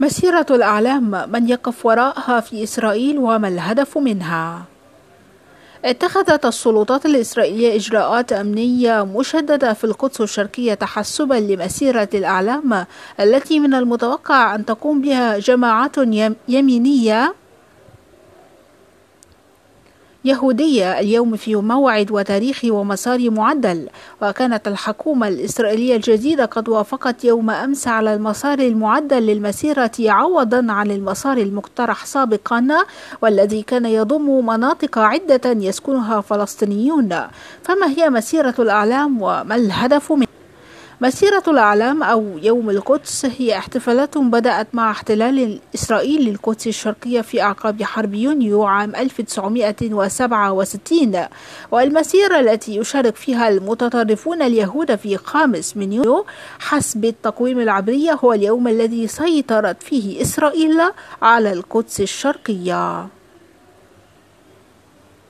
مسيرة الأعلام من يقف وراءها في إسرائيل وما الهدف منها؟ اتخذت السلطات الإسرائيلية إجراءات أمنية مشددة في القدس الشرقية تحسبا لمسيرة الأعلام التي من المتوقع أن تقوم بها جماعات يمينية يهودية اليوم في موعد وتاريخ ومسار معدل وكانت الحكومة الإسرائيلية الجديدة قد وافقت يوم أمس على المسار المعدل للمسيرة عوضا عن المسار المقترح سابقا والذي كان يضم مناطق عدة يسكنها فلسطينيون. فما هي مسيرة الأعلام وما الهدف منها؟ مسيرة الأعلام أو يوم القدس هي احتفالات بدأت مع احتلال إسرائيل للقدس الشرقية في أعقاب حرب يونيو عام 1967 والمسيرة التي يشارك فيها المتطرفون اليهود في خامس من يونيو حسب التقويم العبري هو اليوم الذي سيطرت فيه إسرائيل على القدس الشرقية.